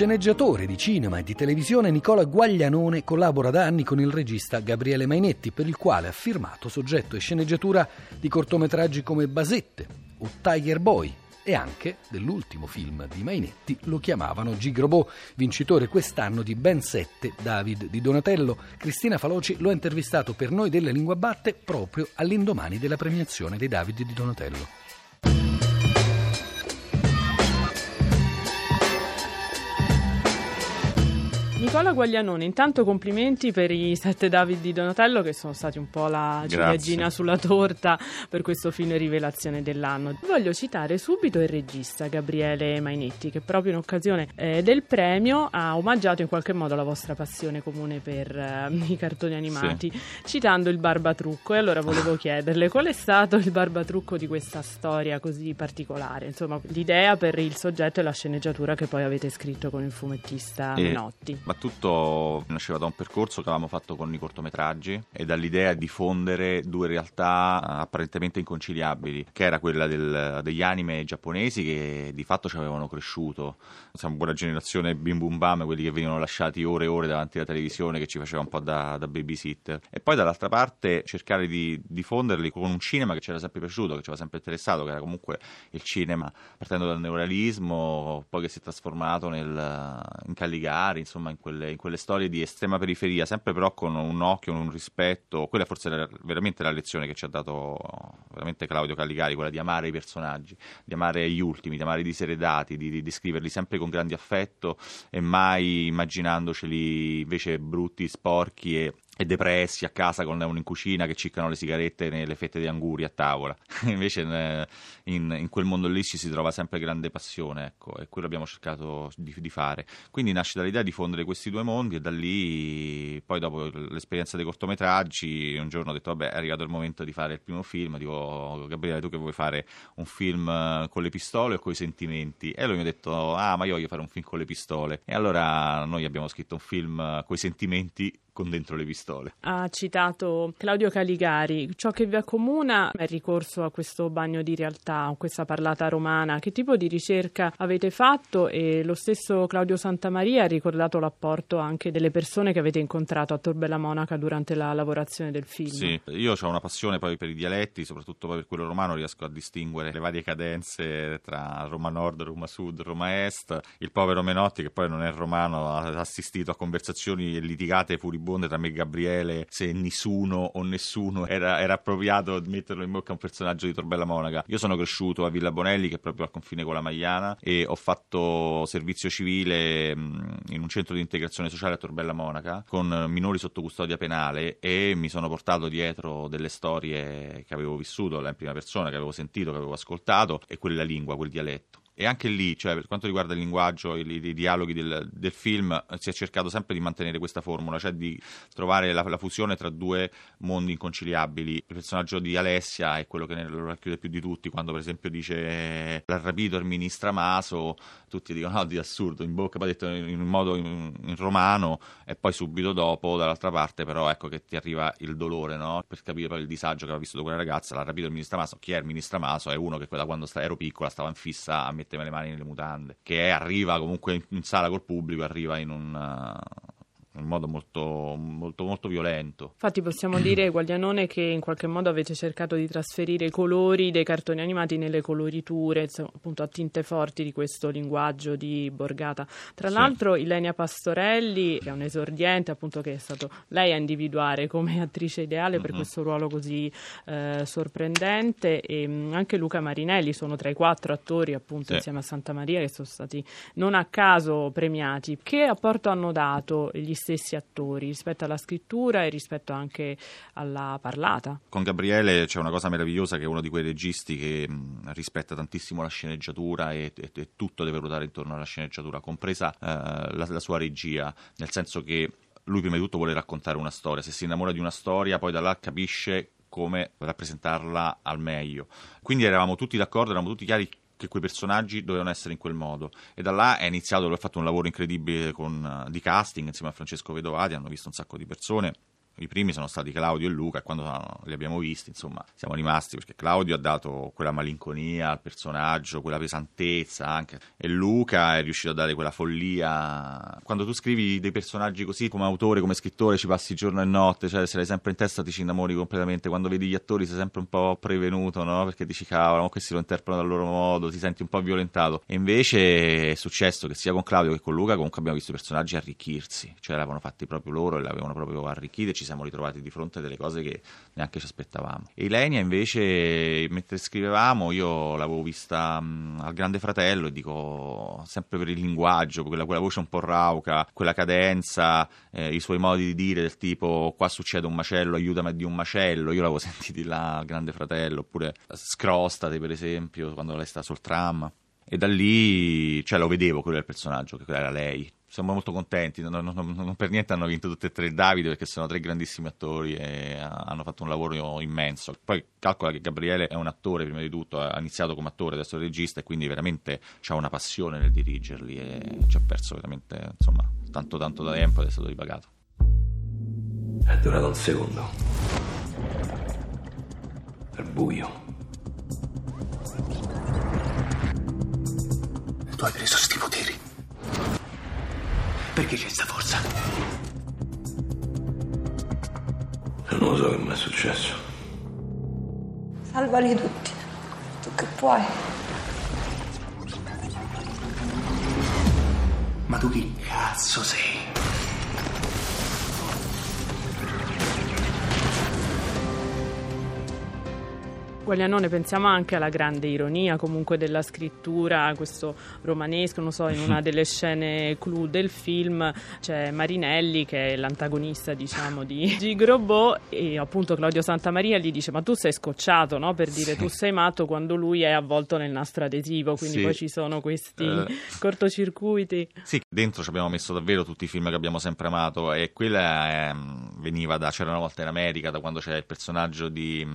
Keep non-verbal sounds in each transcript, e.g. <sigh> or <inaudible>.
Sceneggiatore di cinema e di televisione, Nicola Guaglianone collabora da anni con il regista Gabriele Mainetti, per il quale ha firmato soggetto e sceneggiatura di cortometraggi come Basette o Tiger Boy e anche dell'ultimo film di Mainetti lo chiamavano Gigrobò, vincitore quest'anno di ben sette David di Donatello. Cristina Faloci lo ha intervistato per noi delle Lingua Batte proprio all'indomani della premiazione dei David di Donatello. Nicola Guaglianone, intanto complimenti per i sette David di Donatello che sono stati un po' la ciliegina sulla torta per questo film rivelazione dell'anno. Voglio citare subito il regista Gabriele Mainetti che proprio in occasione eh, del premio ha omaggiato in qualche modo la vostra passione comune per eh, i cartoni animati sì. citando il barbatrucco e allora volevo <laughs> chiederle qual è stato il barbatrucco di questa storia così particolare, insomma l'idea per il soggetto e la sceneggiatura che poi avete scritto con il fumettista e... Menotti ma tutto nasceva da un percorso che avevamo fatto con i cortometraggi e dall'idea di fondere due realtà apparentemente inconciliabili, che era quella del, degli anime giapponesi che di fatto ci avevano cresciuto. Siamo quella generazione bim bum bam, quelli che venivano lasciati ore e ore davanti alla televisione, che ci faceva un po' da, da babysitter. E poi dall'altra parte cercare di diffonderli con un cinema che ci era sempre piaciuto, che ci aveva sempre interessato, che era comunque il cinema partendo dal neorealismo, poi che si è trasformato nel, in Caligari, insomma in quelle, in quelle, storie di estrema periferia, sempre però con un occhio, un rispetto. Quella forse era veramente la lezione che ci ha dato veramente Claudio Calligari, quella di amare i personaggi, di amare gli ultimi, di amare i diseredati, di, di descriverli sempre con grande affetto e mai immaginandoceli invece brutti, sporchi e e depressi a casa con uno in cucina che ciccano le sigarette nelle fette di anguri a tavola. <laughs> Invece in, in, quel mondo lì ci si trova sempre grande passione, ecco, e quello abbiamo cercato di, di, fare. Quindi nasce dall'idea di fondere questi due mondi e da lì, poi dopo l'esperienza dei cortometraggi, un giorno ho detto, vabbè, è arrivato il momento di fare il primo film, dico, Gabriele, tu che vuoi fare un film eh, con le pistole o con i sentimenti? E lui mi ha detto, ah, ma io voglio fare un film con le pistole. E allora noi abbiamo scritto un film eh, con i sentimenti con dentro le pistole. Ha citato Claudio Caligari, ciò che vi accomuna è il ricorso a questo bagno di realtà, a questa parlata romana. Che tipo di ricerca avete fatto? E lo stesso Claudio Santamaria ha ricordato l'apporto anche delle persone che avete incontrato a Torbella Monaca durante la lavorazione del film. Sì, io ho una passione poi per i dialetti, soprattutto per quello romano, riesco a distinguere le varie cadenze tra Roma Nord, Roma Sud, Roma Est. Il povero Menotti, che poi non è romano, ha assistito a conversazioni litigate furibonde seconde tra me e Gabriele se nessuno o nessuno era, era appropriato metterlo in bocca a un personaggio di Torbella Monaca. Io sono cresciuto a Villa Bonelli, che è proprio al confine con la Magliana, e ho fatto servizio civile in un centro di integrazione sociale a Torbella Monaca con minori sotto custodia penale e mi sono portato dietro delle storie che avevo vissuto in prima persona, che avevo sentito, che avevo ascoltato e quella lingua, quel dialetto. E anche lì, cioè, per quanto riguarda il linguaggio, i, i dialoghi del, del, film, si è cercato sempre di mantenere questa formula, cioè di trovare la, la, fusione tra due mondi inconciliabili. Il personaggio di Alessia è quello che ne racchiude più di tutti, quando per esempio dice l'ha rapito il ministro Maso, tutti dicono no, di assurdo, in bocca, poi detto in, modo in, in, romano, e poi subito dopo, dall'altra parte, però ecco che ti arriva il dolore, no? Per capire poi il disagio che aveva vissuto quella ragazza, l'ha rapito il ministro Maso. Chi è il ministro Maso? È uno che da quando ero piccola stava in fissa a mettere metteva le mani nelle mutande, che arriva comunque in, sala col pubblico, arriva in un in modo molto, molto, molto violento. Infatti possiamo <clears throat> dire, Guaglianone, che in qualche modo avete cercato di trasferire i colori dei cartoni animati nelle coloriture, insomma, appunto a tinte forti di questo linguaggio di Borgata. Tra sì. l'altro Ilenia Pastorelli, che è un esordiente, appunto che è stato lei a individuare come attrice ideale mm-hmm. per mhm. questo ruolo così eh, sorprendente, e mm, anche Luca Marinelli sono tra i quattro attori, appunto, sì. insieme a Santa Maria, che sono stati non a caso premiati. Che apporto hanno dato gli stessi attori rispetto alla scrittura e rispetto anche alla parlata. Con Gabriele c'è una cosa meravigliosa che è uno di quei registi che mh, rispetta tantissimo la sceneggiatura e, e, e, tutto deve ruotare intorno alla sceneggiatura, compresa eh, la, la sua regia, nel senso che lui prima di tutto vuole raccontare una storia, se si innamora di una storia poi da là capisce come rappresentarla al meglio. Quindi eravamo tutti d'accordo, eravamo tutti chiari che quei personaggi dovevano essere in quel modo. E da là è iniziato, lui ha fatto un lavoro incredibile con, di casting insieme a Francesco Vedovati, hanno visto un sacco di persone i primi sono stati Claudio e Luca e quando li abbiamo visti, insomma, siamo rimasti perché Claudio ha dato quella malinconia al personaggio, quella pesantezza anche e Luca è riuscito a dare quella follia. Quando tu scrivi dei personaggi così come autore, come scrittore, ci passi giorno e notte, cioè se l'hai sempre in testa ti ci innamori completamente. Quando vedi gli attori sei sempre un po' prevenuto, no? Perché dici cavolo, questi lo interpretano dal loro modo, ti senti un po' violentato. E invece è successo che sia con Claudio che con Luca comunque abbiamo visto i personaggi arricchirsi, cioè l'avevano fatti proprio loro e l'avevano proprio arricchiti ci siamo ritrovati di fronte a delle cose che neanche ci aspettavamo. E Ilenia invece, mentre scrivevamo, io l'avevo vista mh, al Grande Fratello e dico sempre per il linguaggio, quella, quella voce un po' rauca, quella cadenza, eh, i suoi modi di dire del tipo qua succede un macello, aiutami di un macello, io l'avevo <laughs> sentiti là al Grande Fratello, oppure Scrostate per esempio, quando lei sta sul tram. E da lì, cioè lo vedevo quello del personaggio, che era lei, siamo molto contenti, non, non, non, per niente hanno vinto tutte e tre Davide perché sono tre grandissimi attori e hanno fatto un lavoro immenso. Poi calcola che Gabriele è un attore prima di tutto, ha iniziato come attore, adesso è regista e quindi veramente ha una passione nel dirigerli e ci ha perso veramente insomma, tanto tanto da tempo ed è stato ripagato. È durato un secondo. È buio. Tu hai preso. Perché c'è sta forza? Non lo so che mi è successo. Salvali tutti. Tu che puoi. Ma tu chi cazzo sei? Guaglianone pensiamo anche alla grande ironia comunque della scrittura, questo romanesco, non so, in una <laughs> delle scene clou del film c'è Marinelli che è l'antagonista diciamo di Gigrobò e appunto Claudio Santamaria gli dice ma tu sei scocciato no? per dire sì. tu sei matto quando lui è avvolto nel nastro adesivo, quindi sì. poi ci sono questi uh, cortocircuiti. Sì, dentro ci abbiamo messo davvero tutti i film che abbiamo sempre amato e quella è, veniva da C'era una volta in America, da quando c'è il personaggio di,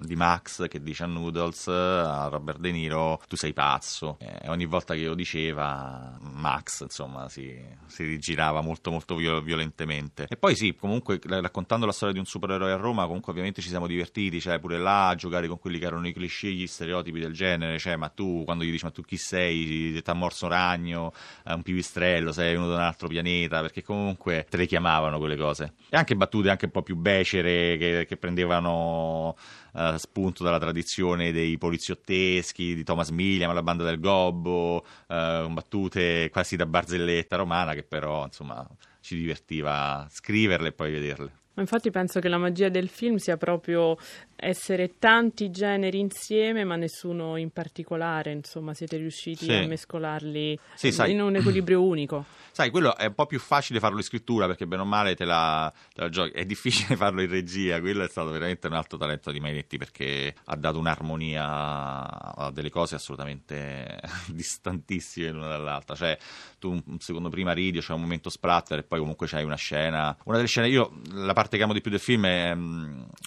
di Max che dice a Noodles, a Robert De Niro, tu sei pazzo. E ogni volta che lo diceva, Max, insomma, si, si rigirava molto molto violentemente. E poi sì, comunque raccontando la storia di un supereroe a Roma, comunque ovviamente ci siamo divertiti, cioè pure là a giocare con quelli che erano i cliché, gli stereotipi del genere, cioè ma tu quando gli dici ma tu chi sei, ti ha morso ragno, un pipistrello, sei venuto da un altro pianeta, perché comunque te le chiamavano quelle cose. E anche battute anche un po' più becere che, che prendevano uh, spunto dalla tradizione dei poliziotteschi, di Thomas Milliam, la banda del Gobbo, uh, battute quasi da barzelletta romana che però insomma ci divertiva scriverle e poi vederle. Infatti penso che la magia del film sia proprio essere tanti generi insieme, ma nessuno in particolare, insomma, siete riusciti sì. a mescolarli sì, in un equilibrio unico. <clears throat> Sai, quello è un po' più facile farlo in scrittura perché bene o male te la, te la giochi. È difficile <laughs> farlo in regia, quello è stato veramente un alto talento di Mainetti perché ha dato un'armonia a delle cose assolutamente <laughs> distantissime l'una dall'altra. Cioè, tu un secondo prima ridi, c'è un momento splatter e poi comunque c'hai una scena. Una delle scene, io la parte che amo di più del film è,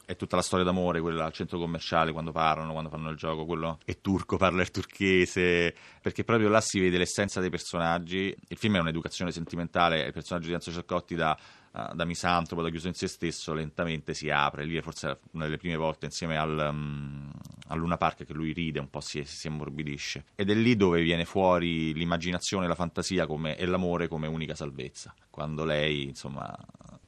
è tutta la storia d'amore, quella al centro commerciale quando parlano, quando fanno il gioco, quello è turco, parla il turchese, perché proprio là si vede l'essenza dei personaggi. Il film è un'educazione sentimentale, il personaggio di Enzo Ciaccotti da, uh, da misantropo, da chiuso in se stesso, lentamente si apre. Lì è forse una delle prime volte insieme al, um, a Luna Park che lui ride, un po' si, si ammorbidisce. Ed è lì dove viene fuori l'immaginazione, la fantasia come, e l'amore come unica salvezza. Quando lei, insomma,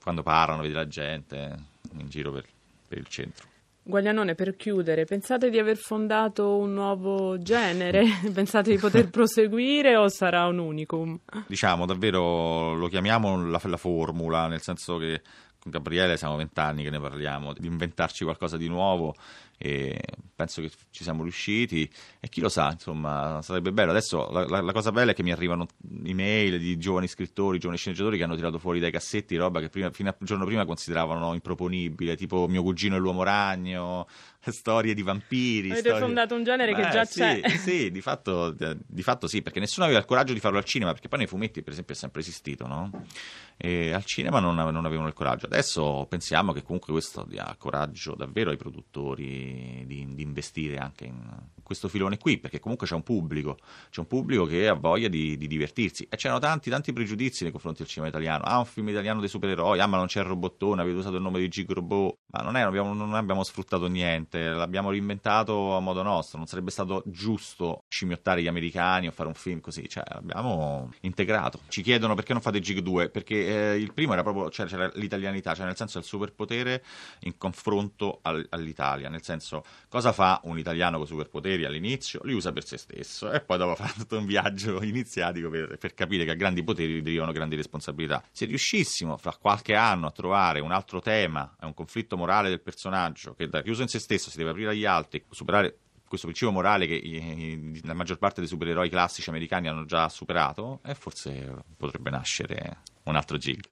quando parlano, vede la gente in giro per, per il centro. Guaglianone, per chiudere, pensate di aver fondato un nuovo genere? <laughs> Pensate di poter proseguire o sarà un unicum? Diciamo, davvero lo chiamiamo la, la formula, nel senso che con Gabriele siamo vent'anni che ne parliamo, di inventarci qualcosa di nuovo e penso che ci siamo riusciti e chi lo sa, insomma, sarebbe bello. Adesso la, la, la cosa bella è che mi arrivano email di giovani scrittori, giovani sceneggiatori che hanno tirato fuori dai cassetti roba che prima, fino al giorno prima consideravano improponibile, tipo Mio cugino e l'uomo ragno, <laughs> storie di vampiri. Avete storie... fondato un genere che Eh, già sì, c'è. Sì, di fatto, di fatto sì, perché nessuno aveva il coraggio di farlo al cinema, perché poi nei fumetti, per esempio, è sempre esistito, no? E al cinema non, non avevano il coraggio. Adesso pensiamo che comunque questo dia coraggio davvero ai produttori di, di investire anche in questo filone qui, perché comunque c'è un pubblico, c'è un pubblico che ha voglia di, di divertirsi. E c'erano tanti, tanti pregiudizi nei confronti del cinema italiano. Ah, un film italiano dei supereroi, ah, ma non c'è il robottone, avete usato il nome di Gig Robot, ma non, è, non abbiamo, non abbiamo sfruttato niente, l'abbiamo reinventato a modo nostro, non sarebbe stato giusto scimmiottare gli americani o fare un film così, cioè l'abbiamo integrato. Ci chiedono perché non fate Gig 2, perché eh, il primo era proprio, cioè, l'italianità, cioè nel senso il superpotere in confronto al- all'Italia, nel senso cosa fa un italiano con superpoteri all'inizio? Li usa per se stesso e poi dopo <laughs> fa tutto un viaggio iniziatico per, per capire che a grandi poteri derivano grandi responsabilità. Se riuscissimo fra qualche anno a trovare un altro tema, un conflitto morale del personaggio che da chiuso in se stesso si deve aprire agli altri, superare questo principio morale che la maggior parte dei supereroi classici americani hanno già superato, e forse potrebbe nascere un altro gig.